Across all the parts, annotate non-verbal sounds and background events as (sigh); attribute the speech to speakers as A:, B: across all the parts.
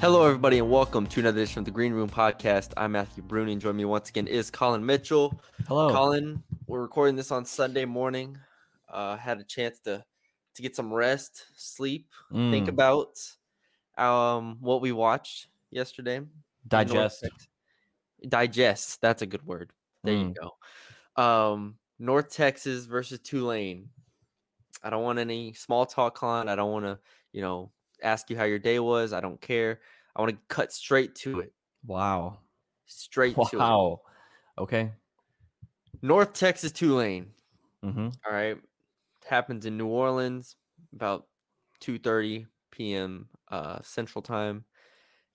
A: Hello, everybody, and welcome to another edition of the Green Room Podcast. I'm Matthew Bruni, and joining me once again is Colin Mitchell.
B: Hello.
A: Colin, we're recording this on Sunday morning. Uh, had a chance to to get some rest, sleep, think
B: Mm.
A: about um what we watched yesterday.
B: Digest.
A: Digest. That's a good word. There you
B: Mm.
A: go. Um, North Texas versus Tulane. I don't want any small talk, Colin. I don't want to, you know, ask you how your day was. I don't care. I want to cut straight to it.
B: Wow. (laughs)
A: Straight to it.
B: Wow. Okay.
A: North Texas Tulane.
B: Mm-hmm.
A: All right. Happens in New Orleans about 2:30 p.m. Uh, Central Time.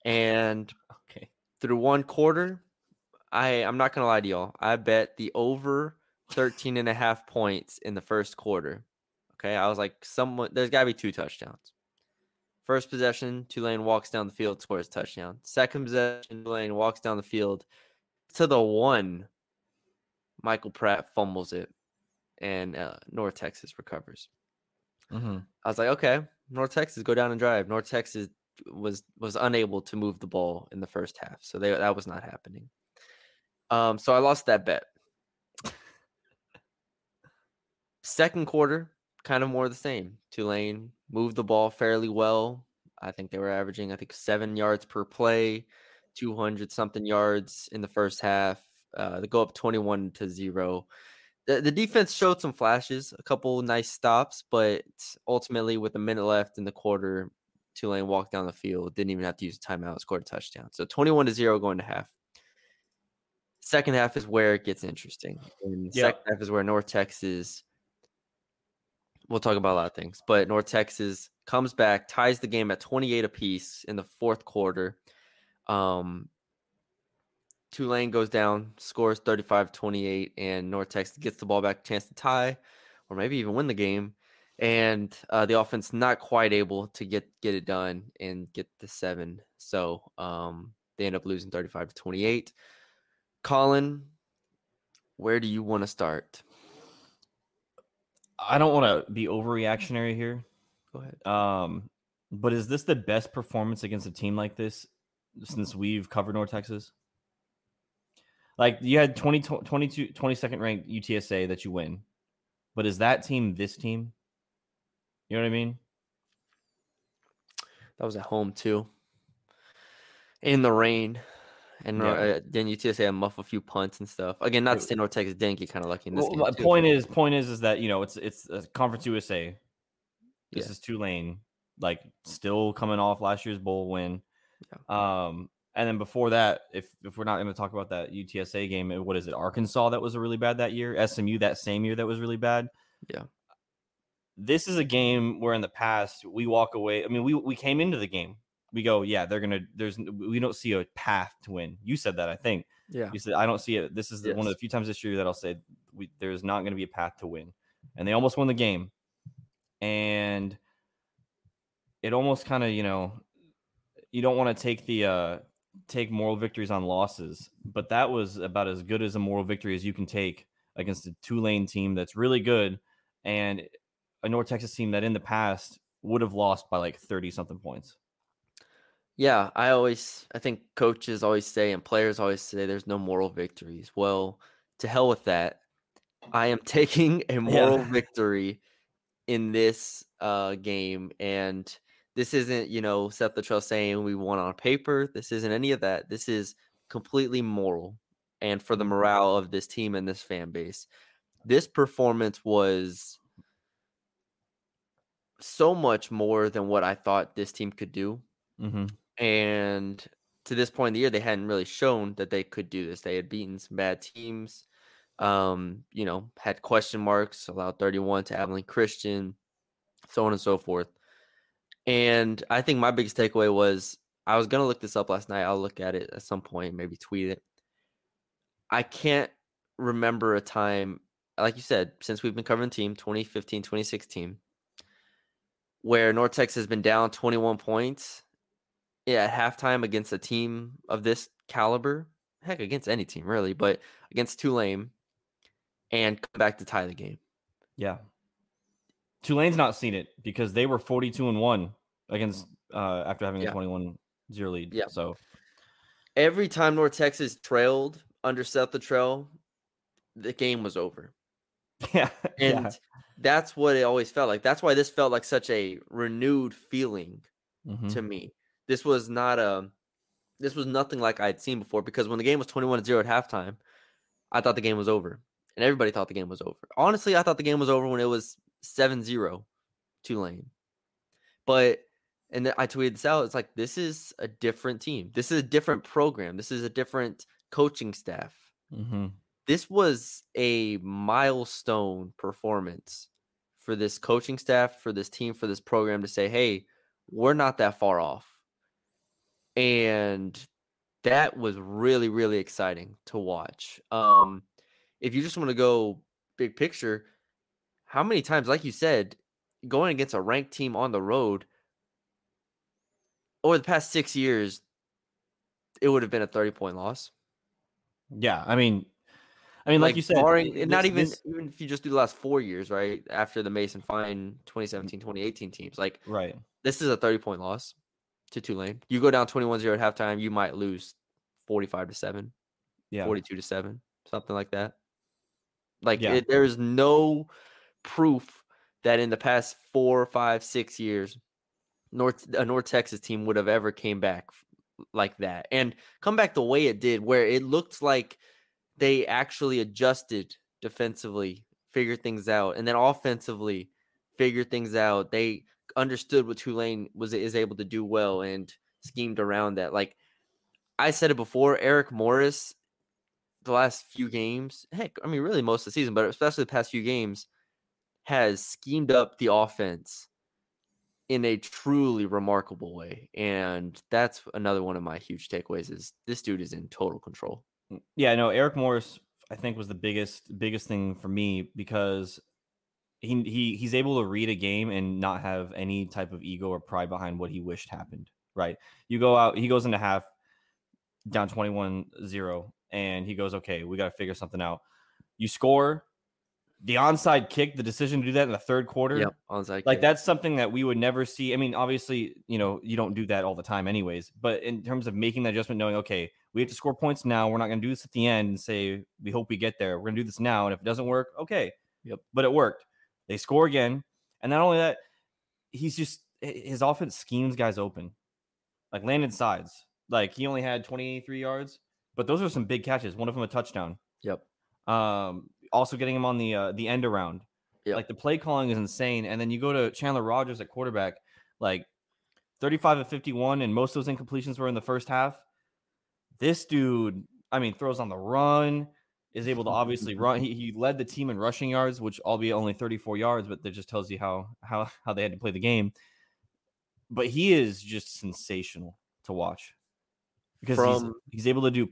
A: And (laughs)
B: Okay.
A: through one quarter, I I'm not gonna lie to y'all. I bet the over 13 and a half points in the first quarter. Okay. I was like, someone there's gotta be two touchdowns. First possession, Tulane walks down the field, scores touchdown. Second possession, Tulane walks down the field to the one. Michael Pratt fumbles it, and uh, North Texas recovers.
B: Mm-hmm.
A: I was like, okay, North Texas go down and drive. North Texas was was unable to move the ball in the first half, so they, that was not happening. Um, so I lost that bet. (laughs) Second quarter, kind of more the same. Tulane moved the ball fairly well. I think they were averaging, I think, seven yards per play, two hundred something yards in the first half. Uh, they go up twenty-one to zero the, the defense showed some flashes, a couple nice stops, but ultimately, with a minute left in the quarter, Tulane walked down the field, didn't even have to use a timeout, scored a touchdown. So 21 to 0 going to half. Second half is where it gets interesting. And
B: Yeah.
A: second half is where North Texas, we'll talk about a lot of things, but North Texas comes back, ties the game at 28 apiece in the fourth quarter. Um, Tulane goes down, scores 35 28, and North Texas gets the ball back, chance to tie or maybe even win the game. And uh, the offense not quite able to get get it done and get the seven. So um, they end up losing 35 to 28. Colin, where do you want to start?
B: I don't want to be overreactionary here.
A: Go ahead.
B: Um, but is this the best performance against a team like this since we've covered North Texas? Like you had 20, 22, 22nd ranked UTSA that you win, but is that team this team? You know what I mean?
A: That was at home too. In the rain. And
B: Yeah.
A: uh, then UTSA had muff a few punts and stuff. Again, not to
B: It-
A: say North Texas didn't get kind of lucky in this
B: Well, my
A: too.
B: point is, point is, is that you know it's it's a Conference USA. This
A: Yeah.
B: is Tulane, like still coming off last year's bowl win. Um, and then before that, if if we're not going to talk about that UTSA game, what is it? Arkansas that was really bad that year. SMU that same year that was really bad.
A: Yeah.
B: This is a game where in the past we walk away. I mean, we we came into the game. We go, yeah, they're gonna. There's we don't see a path to win. You said that, I think.
A: yeah.
B: You said I don't see it. This is the, one of the few times this year that I'll say we, there's not going to be a path to win, and they almost won the game, and it almost kind of you know you don't want to take the uh take moral victories on losses, but that was about as good as a moral victory as you can take against a Tulane team that's really good and a North Texas team that in the past would have lost by like thirty something points.
A: Yeah, I always I think coaches always say and players always say there's no moral victories. Well, to hell with that. I am (laughs) taking a (laughs) moral victory in this uh game and this isn't, you know, Seth Littrell saying we won on paper. This isn't any of that. This is completely moral and for the morale of this team and this fan base. This performance was so much more than what I thought this team could do
B: Mm-hmm.
A: And to this point in the year they hadn't really shown that they could do this. They had beaten some bad teams um you know had question marks allowed 31 to abilene christian so on and so forth. And i think my biggest takeaway was i was going to look this up last night. I'll look at it at some point maybe tweet it. I can't remember a time like you said since we've been covering the team 2015 2016 where north texas has been down 21 points yeah, at halftime against a team of this caliber, heck, against any team really, but against Tulane, and come back to tie the game.
B: Yeah. Tulane's not seen it because they were 42 and 1 against uh after having
A: Yeah.
B: a 21 zero lead.
A: Yeah.
B: So
A: Every time North Texas trailed under Seth Trail, the game was over. (laughs)
B: yeah,
A: And
B: yeah.
A: that's what it always felt like. That's why this felt like such a renewed feeling
B: Mhm.
A: to me. This was not a this was nothing like I'd seen before because when the game was 21-0 at halftime, I thought the game was over. And everybody thought the game was over. Honestly, I thought the game was over when it was 7-0 Tulane. But and then I tweeted this out. It's like this is a different team. This is a different program. This is a different coaching staff.
B: Mhm.
A: This was a milestone performance for this coaching staff, for this team, for this program to say, "Hey, we're not that far off." And that was really really exciting to watch. Um if you just want to go big picture, how many times like you said, going against a ranked team on the road over the past 6 years it would have been a 30 point loss.
B: Yeah, I mean, I mean, like, you said,
A: barring, and not even
B: this-
A: even if you just do the last four years, right after the Mason Fine 2017, 2018 teams, like
B: right.
A: this is a 30 point loss to Tulane. You go down 21-0 at halftime, you might lose 45 to seven,
B: Yeah,
A: 42 to seven, something like that. Like
B: Yeah.
A: it, there's no proof that in the past four, five, six years, North a North Texas team would have ever came back like that and come back the way it did, where it looked like they actually adjusted defensively, figured things out, and then offensively figured things out. They understood what Tulane was is able to do well and schemed around that. Like I said it before, Eric Morris, the last few games, heck, I mean, really most of the season, but especially the past few games, has schemed up the offense in a truly remarkable way. And that's another one of my huge takeaways is this dude is in total control.
B: Mm, yeah, no, Eric Morris, I think, was the biggest biggest thing for me because he he he's able to read a game and not have any type of ego or pride behind what he wished happened. Right. You go out, he goes into half down 21-0, and he goes, Okay, we gotta figure something out. You score the onside kick, the decision to do that in the third quarter.
A: Yep. Onside
B: like
A: kick.
B: that's something that we would never see. I mean, obviously, you know, you don't do that all the time, anyways. But in terms of making that adjustment, knowing, okay, we have to score points now. We're not going to do this at the end and say we hope we get there. We're going to do this now, and if it doesn't work, okay.
A: Yep.
B: But it worked. They score again, and not only that, he's just his offense schemes guys open, like Landon Sides. Like he only had 23 yards, but those are some big catches. One of them a touchdown.
A: Yep.
B: Um, also getting him on the uh, the end around.
A: Yep.
B: Like the play calling is insane. And then you go to Chandler Rogers at quarterback, like 35 of 51, and most of those incompletions were in the first half. This dude, I mean, throws on the run, is able to obviously mm-hmm. run. He, he led the team in rushing yards, which albeit only 34 yards, but that just tells you how how how they had to play the game. But he is just sensational to watch because
A: From-
B: he's, he's able to do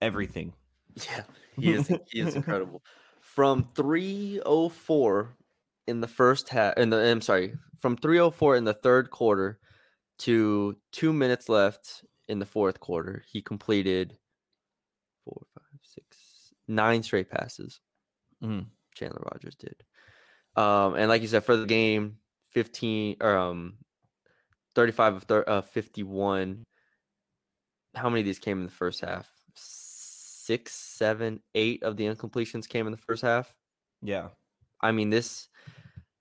B: everything.
A: Yeah, (laughs) he is he is incredible. From 304 in the first half in the I'm sorry, from 304 in the third quarter to 2 minutes left in the fourth quarter, he completed four, five, six, nine straight passes.
B: Mhm.
A: Chandler Rogers did. Um, and like you said, for the game, 15 or um 35 of thir- uh, 51. How many of these came in the first half? Six, seven, eight of the incompletions came in the first half.
B: Yeah.
A: I mean, this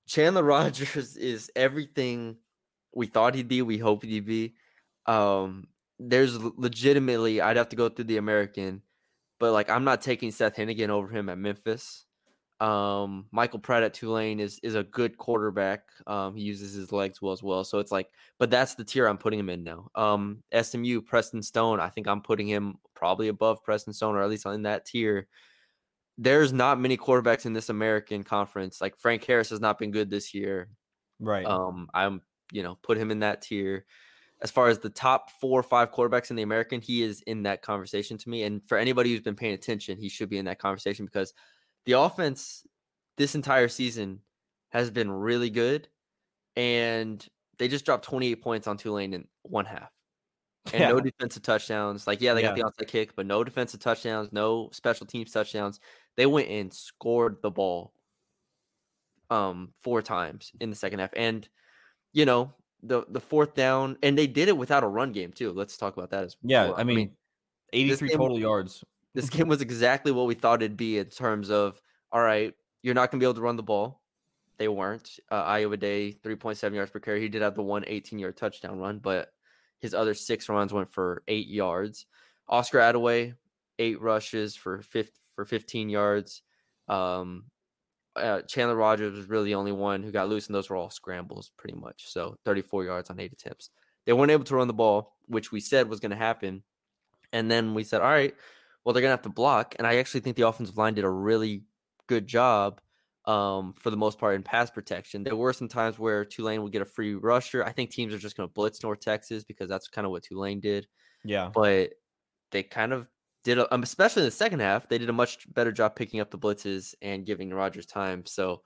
A: Chandler (laughs) Rogers is everything we thought he'd be. We hoped he'd be. Um, there's legitimately, I'd have to go through the American, but like I'm not taking Seth Henigan over him at Memphis. Um, Michael Pratt at Tulane is is a good quarterback. Um, he uses his legs well as well. So it's like, but that's the tier I'm putting him in now. Um, SMU, Preston Stone, I think I'm putting him probably above Preston Stone, or at least in that tier there's not many quarterbacks in this American conference. Like Frank Harris has not been good this year.
B: Right.
A: Um, I'm you know put him in that tier. As far as the top four or five quarterbacks in the American, he is in that conversation to me. And for anybody who's been paying attention, he should be in that conversation because the offense this entire season has been really good, and they just dropped 28 points on Tulane in one half. And no defensive touchdowns. Like, yeah, they got the onside kick, but no defensive touchdowns, no special teams touchdowns. They went and scored the ball um four times in the second half. And you know, the the fourth down, and they did it without a run game too. Let's talk about that as well. Yeah.
B: I mean, 83
A: game-
B: total yards.
A: this (laughs) game was exactly what we thought it'd be in terms of all right, you're not going to be able to run the ball. They weren't. Uh, Ayo Adeyi, 3.7 yards per carry. He did have the one 18 yard touchdown run, but his other six runs went for eight yards. Oscar Adaway, eight rushes for, fif- for 15 yards. Um, uh, Chandler Rogers was really the only one who got loose, and those were all scrambles pretty much. So 34 yards on eight attempts. They weren't able to run the ball, which we said was going to happen. And then we said, all right, well, they're going to have to block. And I actually think the offensive line did a really good job um, for the most part in pass protection. There were some times where Tulane would get a free rusher. I think teams are just going to blitz North Texas because that's kind of what Tulane did.
B: Yeah.
A: But they kind of did, a, um, especially in the second half, they did a much better job picking up the blitzes and giving Rogers time. So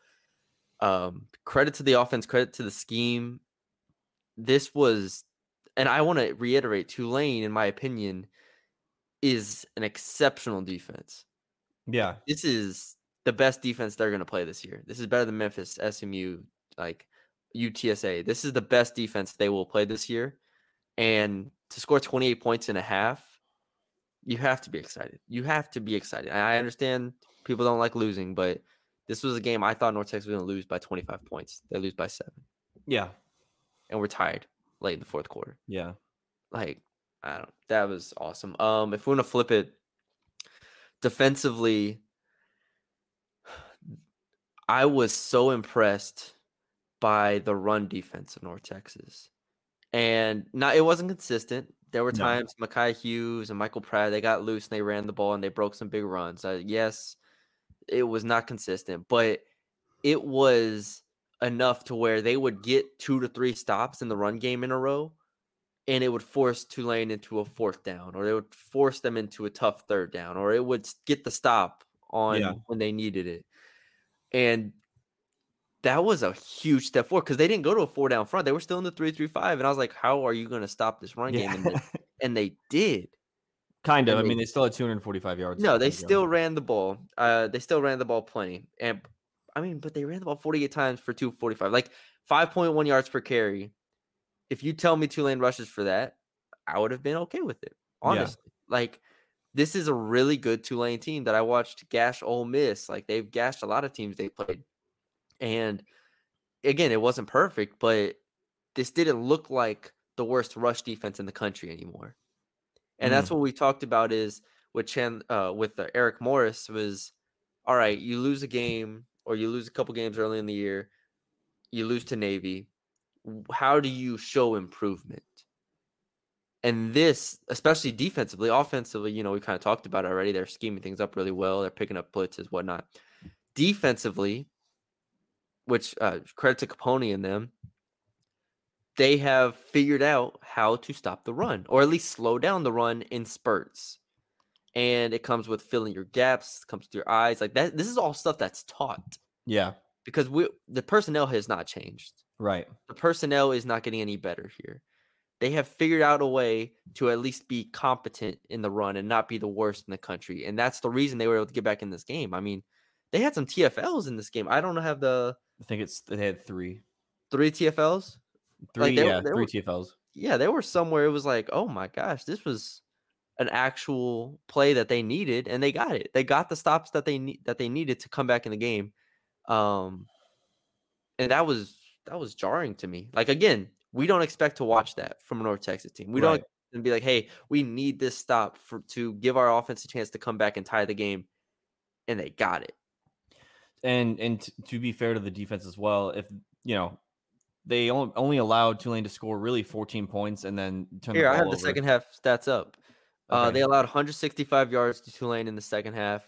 A: um, credit to the offense, credit to the scheme. This was, and I want to reiterate, Tulane, in my opinion, is an exceptional defense
B: Yeah.
A: this is the best defense they're going to play this year. This is better than Memphis, SMU, like UTSA. This is the best defense they will play this year. And to score 28 points in a half, you have to be excited. You have to be excited. I understand people don't like losing, but this was a game I thought North Texas was going to lose by 25 points. They lose by seven,
B: Yeah.
A: and we're tired late in the fourth quarter.
B: Yeah.
A: Like, I don't. That was awesome. Um, if we want to flip it, defensively, I was so impressed by the run defense of North Texas, and not it wasn't consistent. There were
B: No.
A: times Makhi Hughes and Michael Pratt they got loose and they ran the ball and they broke some big runs. Uh, yes, it was not consistent, but it was enough to where they would get two to three stops in the run game in a row and it would force Tulane into a fourth down, or it would force them into a tough third down, or it would get the stop on
B: Yeah.
A: when they needed it. And that was a huge step forward because they didn't go to a four down front. They were still in the three three five. And I was like, how are you going to stop this run game? And they, (laughs) and they did.
B: kind of.
A: and
B: I
A: they-
B: mean, they still had 245 yards.
A: No, they still ran the ball. Uh, they still ran the ball plenty. And I mean, but they ran the ball 48 times for 245, like 5.1 yards per carry. If you tell me Tulane rushes for that, I would have been okay with it.
B: Yeah.
A: Honestly, like this is a really good Tulane team that I watched gash Ole Miss. Like they've gashed a lot of teams they played, and again, it wasn't perfect, but this didn't look like the worst rush defense in the country anymore. And that's what we talked about is with Chan uh, with uh, Eric Morris was all right. You lose a game or you lose a couple games early in the year, you lose to Navy. How do you show improvement? And this, especially defensively, offensively, you know, we kind of talked about it already. They're scheming things up really well. They're picking up blitzes, whatnot. Defensively, which uh, credit to Caponi and them, they have figured out how to stop the run or at least slow down the run in spurts. And it comes with filling your gaps, comes to your eyes. Like that, this is all stuff that's taught
B: Yeah.
A: because we the personnel has not changed.
B: Right.
A: The personnel is not getting any better here. They have figured out a way to at least be competent in the run and not be the worst in the country. And that's the reason they were able to get back in this game. I mean, they had some TFLs in this game. I don't have the
B: I think it's they had three,
A: three TFLs.
B: three,
A: Like, they-
B: yeah,
A: they
B: three
A: were-
B: TFLs.
A: yeah, they were somewhere. It was like, oh my gosh, this was an actual play that they needed, and they got it. They got the stops that they need that they needed to come back in the game. Um, and that was that was jarring to me. Like again, we don't expect to watch that from a North Texas team. We
B: Right.
A: don't and be like, hey, we need this stop for to give our offense a chance to come back and tie the game, and they got it.
B: And and t- to be fair to the defense as well, if you know they only, only allowed Tulane to score really 14 points and then turn
A: Here,
B: the
A: I have the
B: over.
A: second half stats up. Uh, they allowed 165 yards to Tulane in the second half.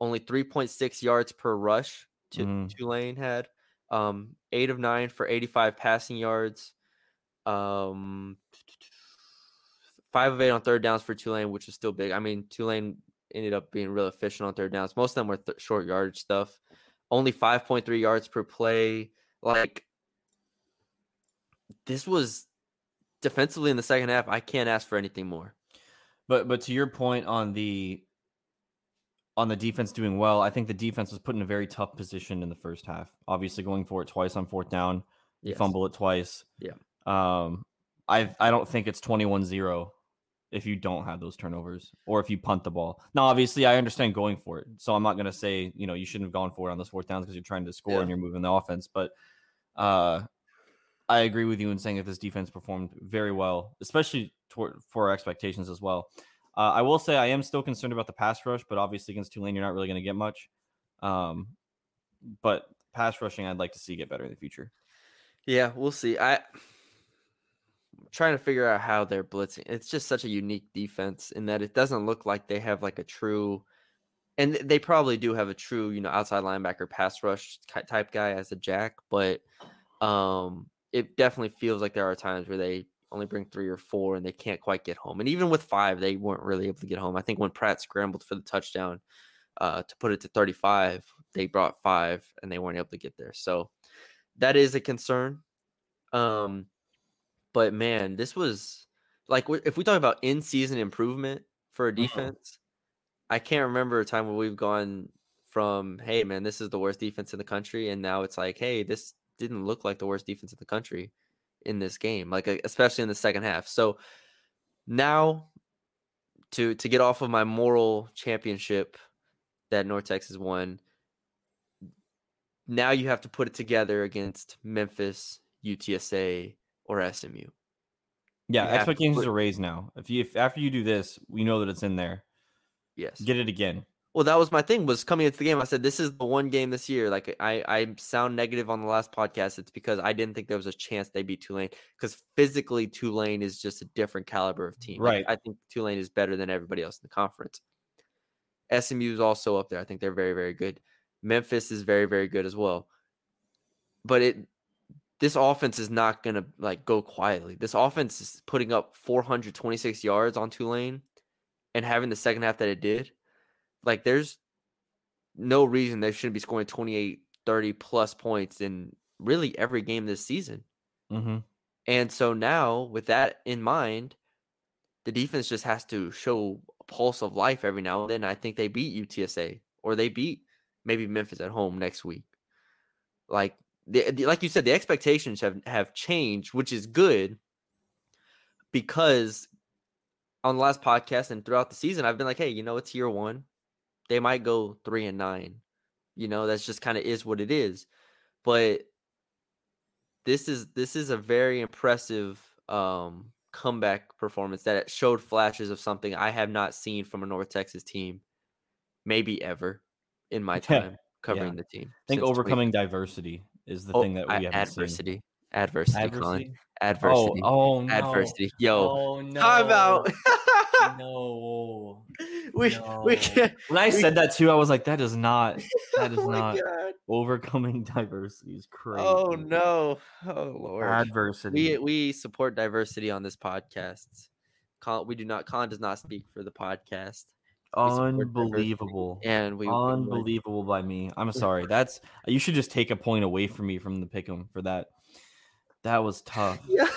A: Only 3.6 yards per rush to
B: Mhm.
A: Tulane had. Um, eight of nine for 85 passing yards. Um, five of eight on third downs for Tulane, which is still big. I mean, Tulane ended up being real efficient on third downs. Most of them were th- short yardage stuff. Only 5.3 yards per play. Like, this was defensively in the second half. I can't ask for anything more.
B: But but to your point on the on the defense doing well, I think the defense was put in a very tough position in the first half. Obviously, going for it twice on fourth down, you
A: Yes.
B: fumble it twice.
A: Yeah.
B: Um, I I don't think it's 21-0 if you don't have those turnovers or if you punt the ball. Now, obviously, I understand going for it, so I'm not going to say you know you shouldn't have gone for it on those fourth downs because you're trying to score
A: Yeah.
B: and you're moving the offense. But uh, I agree with you in saying that this defense performed very well, especially toward, for our expectations as well. Uh, I will say I am still concerned about the pass rush, but obviously against Tulane, you're not really going to get much. Um, but pass rushing, I'd like to see get better in the future.
A: Yeah, we'll see. I trying to figure out how they're blitzing. It's just such a unique defense in that it doesn't look like they have like a true and they probably do have a true, you know, outside linebacker pass rush type guy as a jack, but um it definitely feels like there are times where they only bring 3 or 4 and they can't quite get home. And even with 5, they weren't really able to get home. I think when Pratt scrambled for the touchdown uh to put it to 35, they brought 5 and they weren't able to get there. So that is a concern. Um, but man, this was like if we talk about in season improvement for a
B: Mhm.
A: defense, I can't remember a time where we've gone from hey man, this is the worst defense in the country, and now it's like hey, this didn't look like the worst defense in the country in this game, like especially in the second half. So now to to get off of my moral championship that North Texas won, now you have to put it together against Memphis, UTSA, or SMU.
B: Yeah,
A: You
B: expectations
A: put-
B: are raised now. If you if after you do this, we know that it's in there.
A: Yes.
B: Get it again.
A: Well, that was my thing. Was coming into the game, I said this is the one game this year. Like I, I sound negative on the last podcast. It's because I didn't think there was a chance they beat Tulane because physically Tulane is just a different caliber of team. Like,
B: Right.
A: I think Tulane is better than everybody else in the conference. SMU is also up there. I think they're very, very good. Memphis is very, very good as well. But it, this offense is not gonna like go quietly. This offense is putting up 426 yards on Tulane, and having the second half that it did like there's no reason they shouldn't be scoring 28 30 plus points in really every game this season
B: Mm-hmm.
A: and so now with that in mind the defense just has to show a pulse of life every now and then i think they beat utsa or they beat maybe memphis at home next week like the, the- like you said the expectations have have changed which is good because on the last podcast and throughout the season i've been like hey you know it's year one. They might go three and nine. You know that's just kind of is what it is. But this is this is a very impressive um comeback performance that showed flashes of something i have not seen from a north texas team maybe ever in my (laughs) time covering the team
B: I think
A: since 20
B: overcoming diversity is the
A: Oh,
B: thing that we
A: a-
B: haven't
A: adversity adversity. Colin.
B: Adversity.
A: adversity
B: Oh, oh no.
A: adversity yo
B: Oh no.
A: time out
B: no. (laughs)
A: we we can't
B: When I said that too, I was like, that is not that (laughs) is
A: oh
B: not
A: God.
B: overcoming (laughs) diversity is oh, crazy.
A: oh no oh lord
B: Adversity.
A: we we support diversity on this podcast Colin, we do not Colin does not speak for the podcast we support diversity,
B: Unbelievable.
A: and we
B: Unbelievable by me. I'm (laughs) sorry. That's you should just take a point away from me from the pick'em for that. That was tough.
A: yeah (laughs)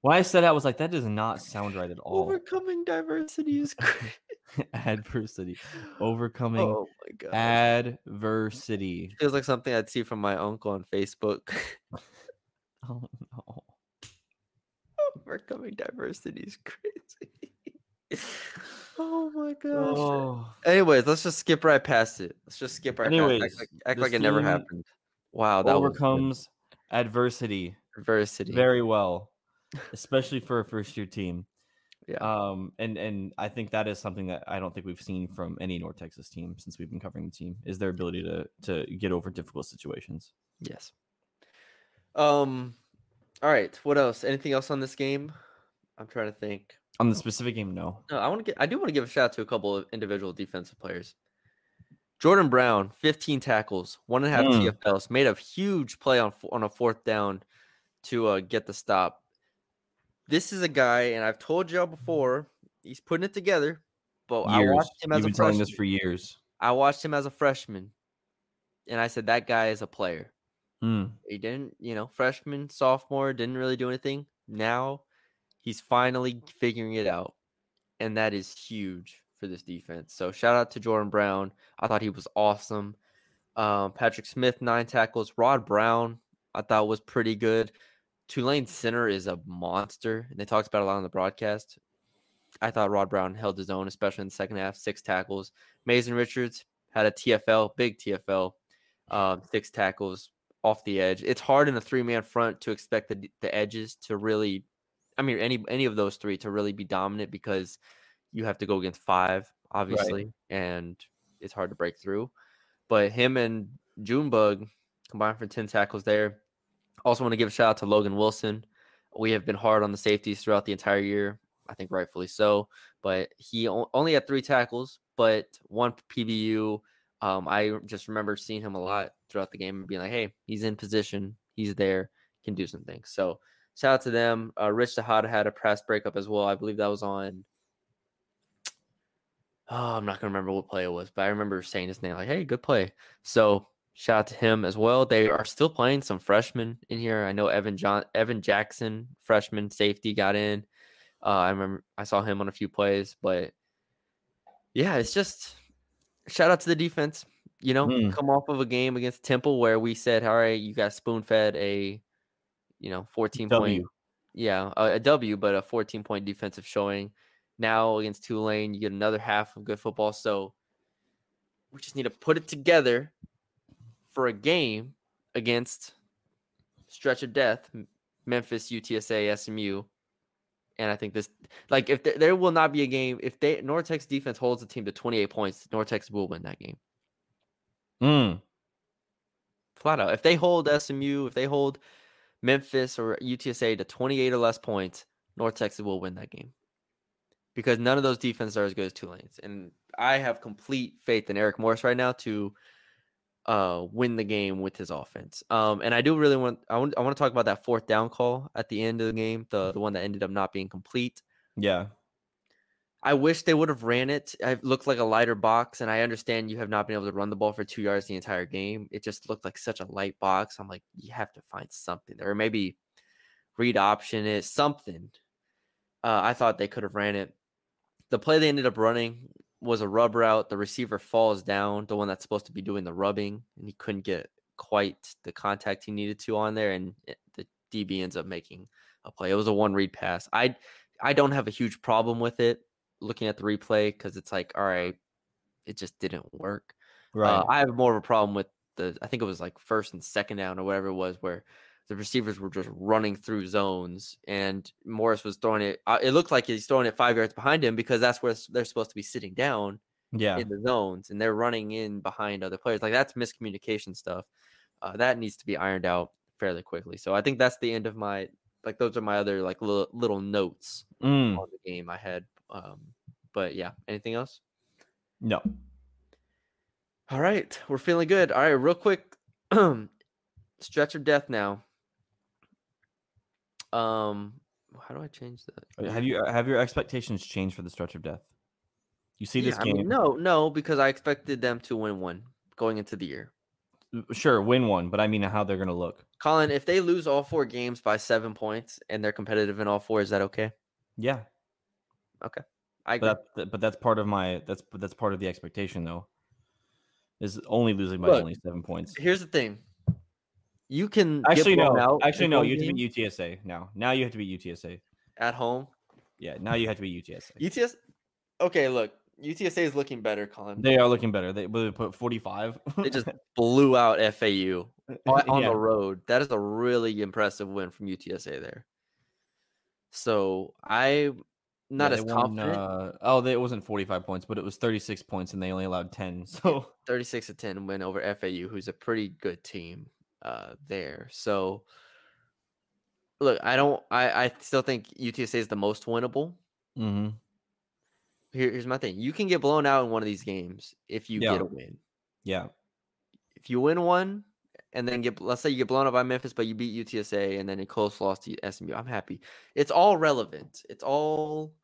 B: When I said that, I was like, that does not sound right at all.
A: overcoming diversity is great (laughs)
B: Adversity. Overcoming
A: oh my god
B: adversity.
A: feels like something I'd see from my uncle on Facebook.
B: Oh no.
A: Overcoming diversity is crazy. Oh my gosh.
B: Oh.
A: Anyways, let's just skip right past it. Let's just skip right past it.
B: Anyways,
A: Act like, act like it never happened. Wow, that.
B: Overcomes adversity
A: adversity.
B: very well, especially for a first year team.
A: Yeah.
B: Um, and and I think that is something that I don't think we've seen from any North Texas team since we've been covering the team is their ability to to get over difficult situations.
A: yes. Um. All right. What else? Anything else on this game? I'm trying to think.
B: On the specific game, no.
A: No, I want to get. I do want to give a shout out to a couple of individual defensive players. Jordan Brown, 15 tackles, one and a half
B: Mm.
A: TFLs, made a huge play on on a fourth down to uh, get the stop. This is a guy, and I've told y'all before, he's putting it together. But I watched him as
B: You've
A: a
B: been telling
A: freshman.
B: this for years.
A: I watched him as a freshman, and I said that guy is a player.
B: Mm.
A: He didn't, you know, freshman, sophomore, didn't really do anything. Now he's finally figuring it out. And that is huge for this defense. So shout out to Jordan Brown. I thought he was awesome. Um, Patrick Smith, nine tackles. Rod Brown, I thought was pretty good. Tulane center is a monster, and they talked about a lot on the broadcast. I thought Rod Brown held his own, especially in the second half, six tackles. Mason Richards had a TFL, big TFL, um, six tackles off the edge. It's hard in a three man front to expect the, the edges to really, I mean, any any of those three to really be dominant because you have to go against five, obviously, right. and it's hard to break through. But him and Junebug combined for 10 tackles there. Also, want to give a shout out to Logan Wilson. We have been hard on the safeties throughout the entire year. I think rightfully so. But he only had three tackles, but one PBU. Um, I just remember seeing him a lot throughout the game and being like, "Hey, he's in position. He's there. Can do some things." So shout out to them. Uh, Rich Tejada had a press breakup as well. I believe that was on. Oh, I'm not gonna remember what play it was, but I remember saying his name like, "Hey, good play." So shout out to him as well. They are still playing some freshmen in here. I know Evan John, Evan Jackson, freshman safety, got in. Uh, I remember I saw him on a few plays, but yeah, it's just shout out to the defense. You know, mm. come off of a game against Temple where we said, "All right, you got spoon fed a, you know, 14 w. point, yeah, a, a W, but a 14 point defensive showing." Now against Tulane, you get another half of good football. So we just need to put it together for a game against stretch of death, Memphis, UTSA, SMU, and I think this, like, if there, there will not be a game, if they North Texas defense holds the team to 28 points, North Texas will win that game.
B: Mm.
A: Flat out. If they hold SMU, if they hold Memphis or UTSA to 28 or less points, North Texas will win that game. Because none of those defenses are as good as Tulane's. And I have complete faith in Eric Morris right now to uh, win the game with his offense. Um, and I do really want I want I want to talk about that fourth down call at the end of the game, the the one that ended up not being complete.
B: Yeah.
A: I wish they would have ran it. It looked like a lighter box, and I understand you have not been able to run the ball for two yards the entire game. It just looked like such a light box. I'm like, you have to find something there, or maybe read option it, something. Uh, I thought they could have ran it. The play they ended up running was a rub route. The receiver falls down, the one that's supposed to be doing the rubbing, and he couldn't get quite the contact he needed to on there, and the DB ends up making a play. It was a one read pass. I I don't have a huge problem with it looking at the replay because it's like, all right, it just didn't work. Uh, right. Uh, I have more of a problem with the. I think it was like first and second down or whatever it was where the receivers were just running through zones, and Morris was throwing it. Uh, it looked like he's throwing it five yards behind him because that's where they're supposed to be sitting down.
B: Yeah.
A: in the zones, and they're running in behind other players. Like that's miscommunication stuff. Uh, that needs to be ironed out fairly quickly. So I think that's the end of my like those are my other like little little notes
B: mm.
A: on the game I had. Um, but yeah, anything else?
B: No.
A: All right, we're feeling good. All right, real quick, (clears throat) stretch of death now. Um, how do I change that?
B: Have you have your expectations changed for the stretch of death? You see this game? I
A: mean, no, no, because I expected them to win one going into the year.
B: Sure, win one, but I mean how they're going to look.
A: Colin, if they lose all four games by seven points and they're competitive in all four, is that okay?
B: Yeah.
A: Okay. I.
B: But, that, but that's part of my that's that's part of the expectation though. Is only losing by Look, only seven points.
A: Here's the thing. You can
B: actually no. Actually no. You have to be UTSA now. Now you have to be UTSA
A: at home.
B: Yeah. Now you have to be UTSA.
A: UTS. Okay. Look, UTSA is looking better, Colin.
B: They are looking better. They, they put 45.
A: they just blew out FAU (laughs) on, yeah. the road. That is a really impressive win from UTSA there. So I not yeah, as confident.
B: uh, oh, they, it wasn't 45 points, but it was 36 points, and they only allowed 10. (laughs) So
A: 36 to 10 win over FAU, who's a pretty good team uh, there. So look, I don't. I I still think UTSA is the most winnable.
B: Mm-hmm.
A: Here, here's my thing: you can get blown out in one of these games if you yeah. get a win.
B: Yeah.
A: If you win one, and then get let's say you get blown up by Memphis, but you beat UTSA, and then a close loss to SMU, I'm happy. It's all relevant. It's all.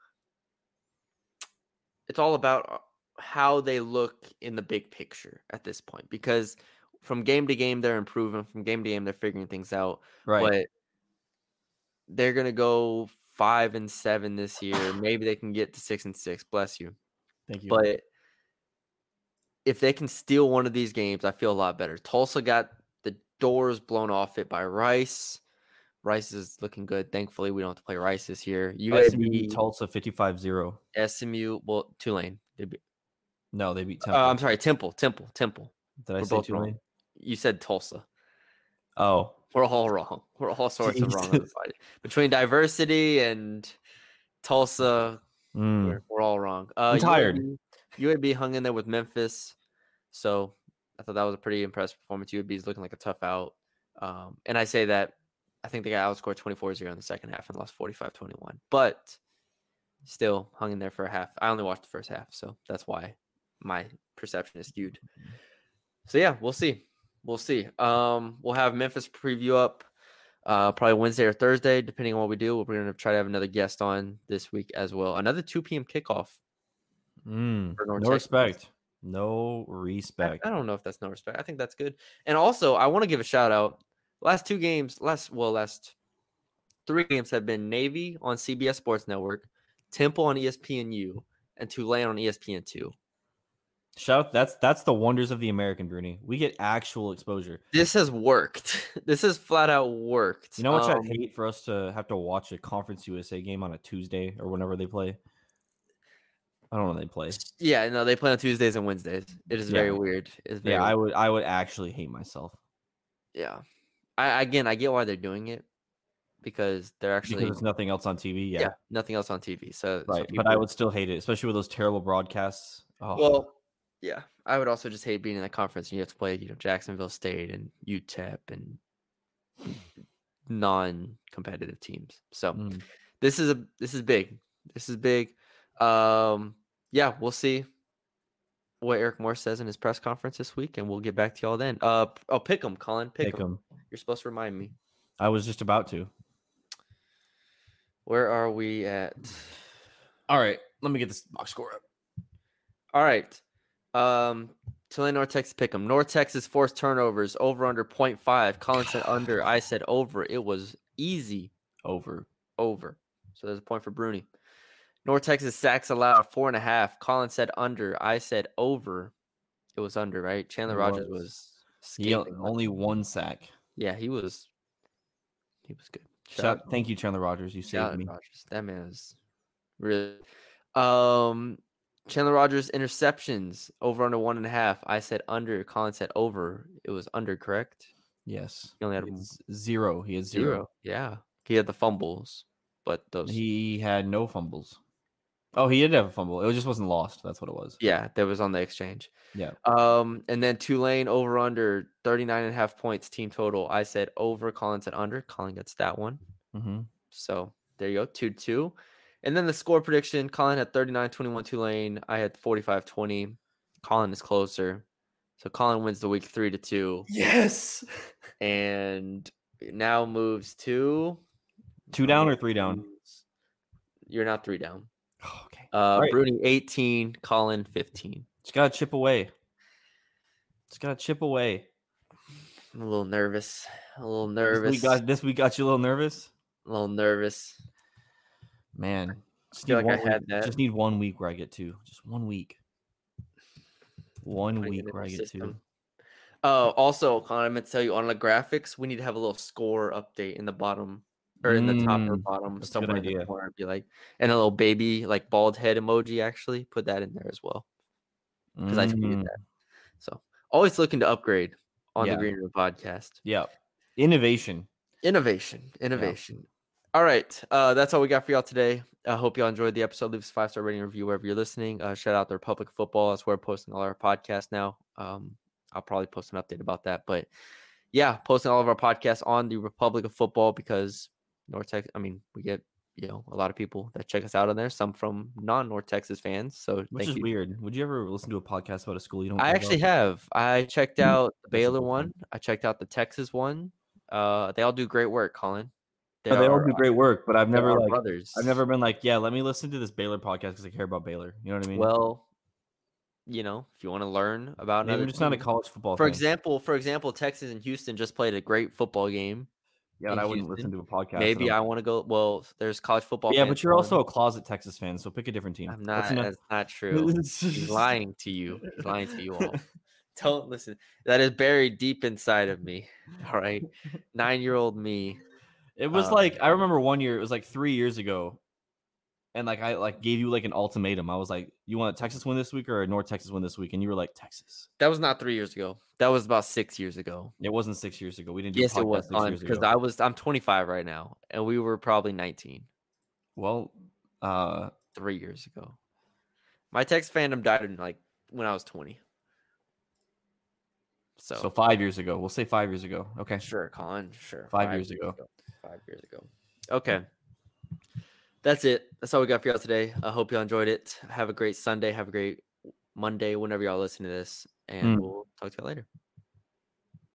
A: It's all about uh, how they look in the big picture at this point because from game to game they're improving from game to game they're figuring things out
B: right
A: but they're gonna go five and seven this year (sighs) maybe they can get to six and six bless you
B: thank you
A: but if they can steal one of these games i feel a lot better tulsa got the doors blown off it by rice Rice is looking good. Thankfully, we don't have to play Rice this year.
B: SMU
A: UAB,
B: Tulsa 55-0.
A: SMU, well, Tulane. They beat-
B: No, they beat
A: Uh,
B: Temple.
A: I'm sorry, Temple, Temple, Temple.
B: Did I
A: we're
B: say
A: both wrong.
B: Tulane?
A: You said Tulsa.
B: Oh,
A: We're all wrong. We're all sorts of wrong on the
B: Jesus.
A: side. Between diversity and Tulsa,
B: mm.
A: we're, we're all wrong. Uh,
B: I'm tired.
A: UAB, UAB hung in there with Memphis, so I thought that was a pretty impressive performance. UAB is looking like a tough out, um, and I say that I think they got outscored 24-0 in the second half and lost 45-21, but still hung in there for a half. I only watched the first half, so that's why my perception is skewed. So yeah, we'll see. We'll see. Um, we'll have Memphis preview up uh, probably Wednesday or Thursday, depending on what we do. We're going to try to have another guest on this week as well. Another 2 p.m. kickoff.
B: Mm.
A: North
B: No
A: Texas.
B: respect. No respect.
A: I don't know if that's no respect. I think that's good. And also, I want to give a shout out. Last two games, last well, last three games have been Navy on CBS Sports Network, Temple on ESPNU, and Tulane on ESPN two.
B: Shout that's that's the wonders of the American Bruni. We get actual exposure.
A: This has worked. (laughs) This has flat out worked.
B: You know what?
A: Um,
B: I'd hate for us to have to watch a Conference USA game on a Tuesday or whenever they play. I don't know they play.
A: Yeah, no, they play on Tuesdays and Wednesdays. It is very weird. It's very
B: Yeah, I would I would actually hate myself
A: yeah. I again, I get why they're doing it because they're actually
B: because there's nothing else on TV.
A: yeah.
B: Yeah,
A: nothing else on TV. So, so
B: right. But I would still hate it, especially with those terrible broadcasts. Oh,
A: Well, yeah, I would also just hate being in that conference and you have to play, you know, Jacksonville State and UTEP and non-competitive teams. So
B: mm.
A: this is a this is big. This is big. Um, yeah, we'll see what Eric Morris says in his press conference this week, and we'll get back to y'all then. Uh, p- pick pick 'em, Colin. Pick,
B: pick
A: 'em.
B: 'em.
A: You're supposed to remind me.
B: I was just about to.
A: Where are we at?
B: All right, let me get this box score up.
A: All right. Um, Tulane North Texas pick them. North Texas forced turnovers over under 0.5. Colin said under. I said over. It was easy
B: Over.
A: over. So there's a point for Bruni. North Texas sacks allowed four and a half. Colin said under. I said over. It was under, right? Chandler
B: It
A: Rogers
B: was.
A: was scathing.
B: only one sack.
A: Yeah, he was. He was good.
B: Shout, thank you, Chandler Rogers. You
A: shout
B: saved me.
A: Rogers. That man is really. Um, Chandler Rogers interceptions over under one and a half. I said under. Colin said over. It was under, correct?
B: Yes.
A: He only had
B: zero. He had zero.
A: zero. Yeah, he had the fumbles, but those.
B: He had no fumbles. Oh, he did have a fumble. It just wasn't lost. That's what it was.
A: yeah, that was on the exchange.
B: Yeah.
A: Um, and then Tulane over under 39 and a half points team total. I said over. Colin said under. Colin gets that one.
B: hmm
A: So there you go, 2 2. And then the score prediction Colin had 39 21 Tulane. I had 45 20. Colin is closer. So Colin wins the week 3 to 2
B: Yes.
A: and now moves to
B: Two down or three down?
A: You're not 3 down. Uh
B: right.
A: Bruni 18, Colin 15.
B: Just gotta chip away. Just gotta chip away.
A: I'm a little nervous. A little
B: This
A: nervous.
B: week, got, this week got you a little nervous,
A: a little nervous.
B: man. Just
A: feel
B: need
A: like I
B: one week-
A: had that.
B: Just need one week where I get two. Just one week. One
A: putting
B: week where I get two.
A: system. Oh, also, Colin, I meant to tell you on the graphics, we need to have a little score update in the bottom or in the top or
B: Mm,
A: bottom,
B: a
A: somewhere in the corner. Be like, and a little baby, like bald head emoji. Actually, put that in there as well because I tweeted
B: Mm,
A: that. So always looking to upgrade on
B: Yeah.
A: the Green Room podcast.
B: Yeah. Innovation.
A: Innovation, innovation. All right, uh, that's all we got for y'all today. I hope y'all enjoyed the episode. Leave us a five star rating review wherever you're listening. Uh, shout out the Republic of Football. That's where we're posting all our podcasts now. Um, I'll probably post an update about that, but yeah, posting all of our podcasts on the Republic of Football because North Texas. I mean, we get you know a lot of people that check us out on there. Some from non North Texas fans. So
B: Which
A: thank
B: is
A: you.
B: weird. Would you ever listen to a podcast about a school you don't
A: I actually
B: about?
A: have. I checked out the Baylor one. I checked out the Texas one. Uh, they all do great work, Colin.
B: Oh, they all do great work, but I've never like
A: brothers.
B: I've never been like, yeah, let me listen to this Baylor podcast because I care about Baylor. You know what I mean?
A: Well, you know, if you want to learn about
B: Maybe
A: another
B: I'm just not a college football
A: For
B: fan.
A: example, for example, Texas and Houston just played a great football game.
B: Yeah, but I wouldn't
A: Houston,
B: listen to a podcast.
A: Maybe I want to go. Well, there's college football.
B: Yeah, but you're
A: on.
B: also a closet Texas fan, so pick a different team.
A: I'm not.
B: ano-
A: That's not true. (laughs) He's lying to you. He's lying to you all. (laughs) Don't listen. That is buried deep inside of me. (laughs) All right, nine-year-old me.
B: It was
A: Uh,
B: like I remember one year. It was like three years ago, and like I like gave you like an ultimatum. I was like, "You want a Texas win this week or a North Texas win this week?" And you were like, "Texas."
A: That was not three years ago. That was about six years ago.
B: It wasn't six years ago. We didn't. Do
A: Yes, it was because. I was I'm 25 right now, and we were probably 19
B: well, uh,
A: three years ago. My Tex fandom died in like when I was 20. So,
B: so five years ago. We'll say five years ago. Okay.
A: sure, Colin, sure.
B: Five years ago.
A: Five years ago. Okay. That's it. That's all we got for y'all today. I hope y'all enjoyed it. Have a great Sunday. Have a great Monday whenever y'all listen to this. And
B: Mm.
A: we'll talk to y'all later.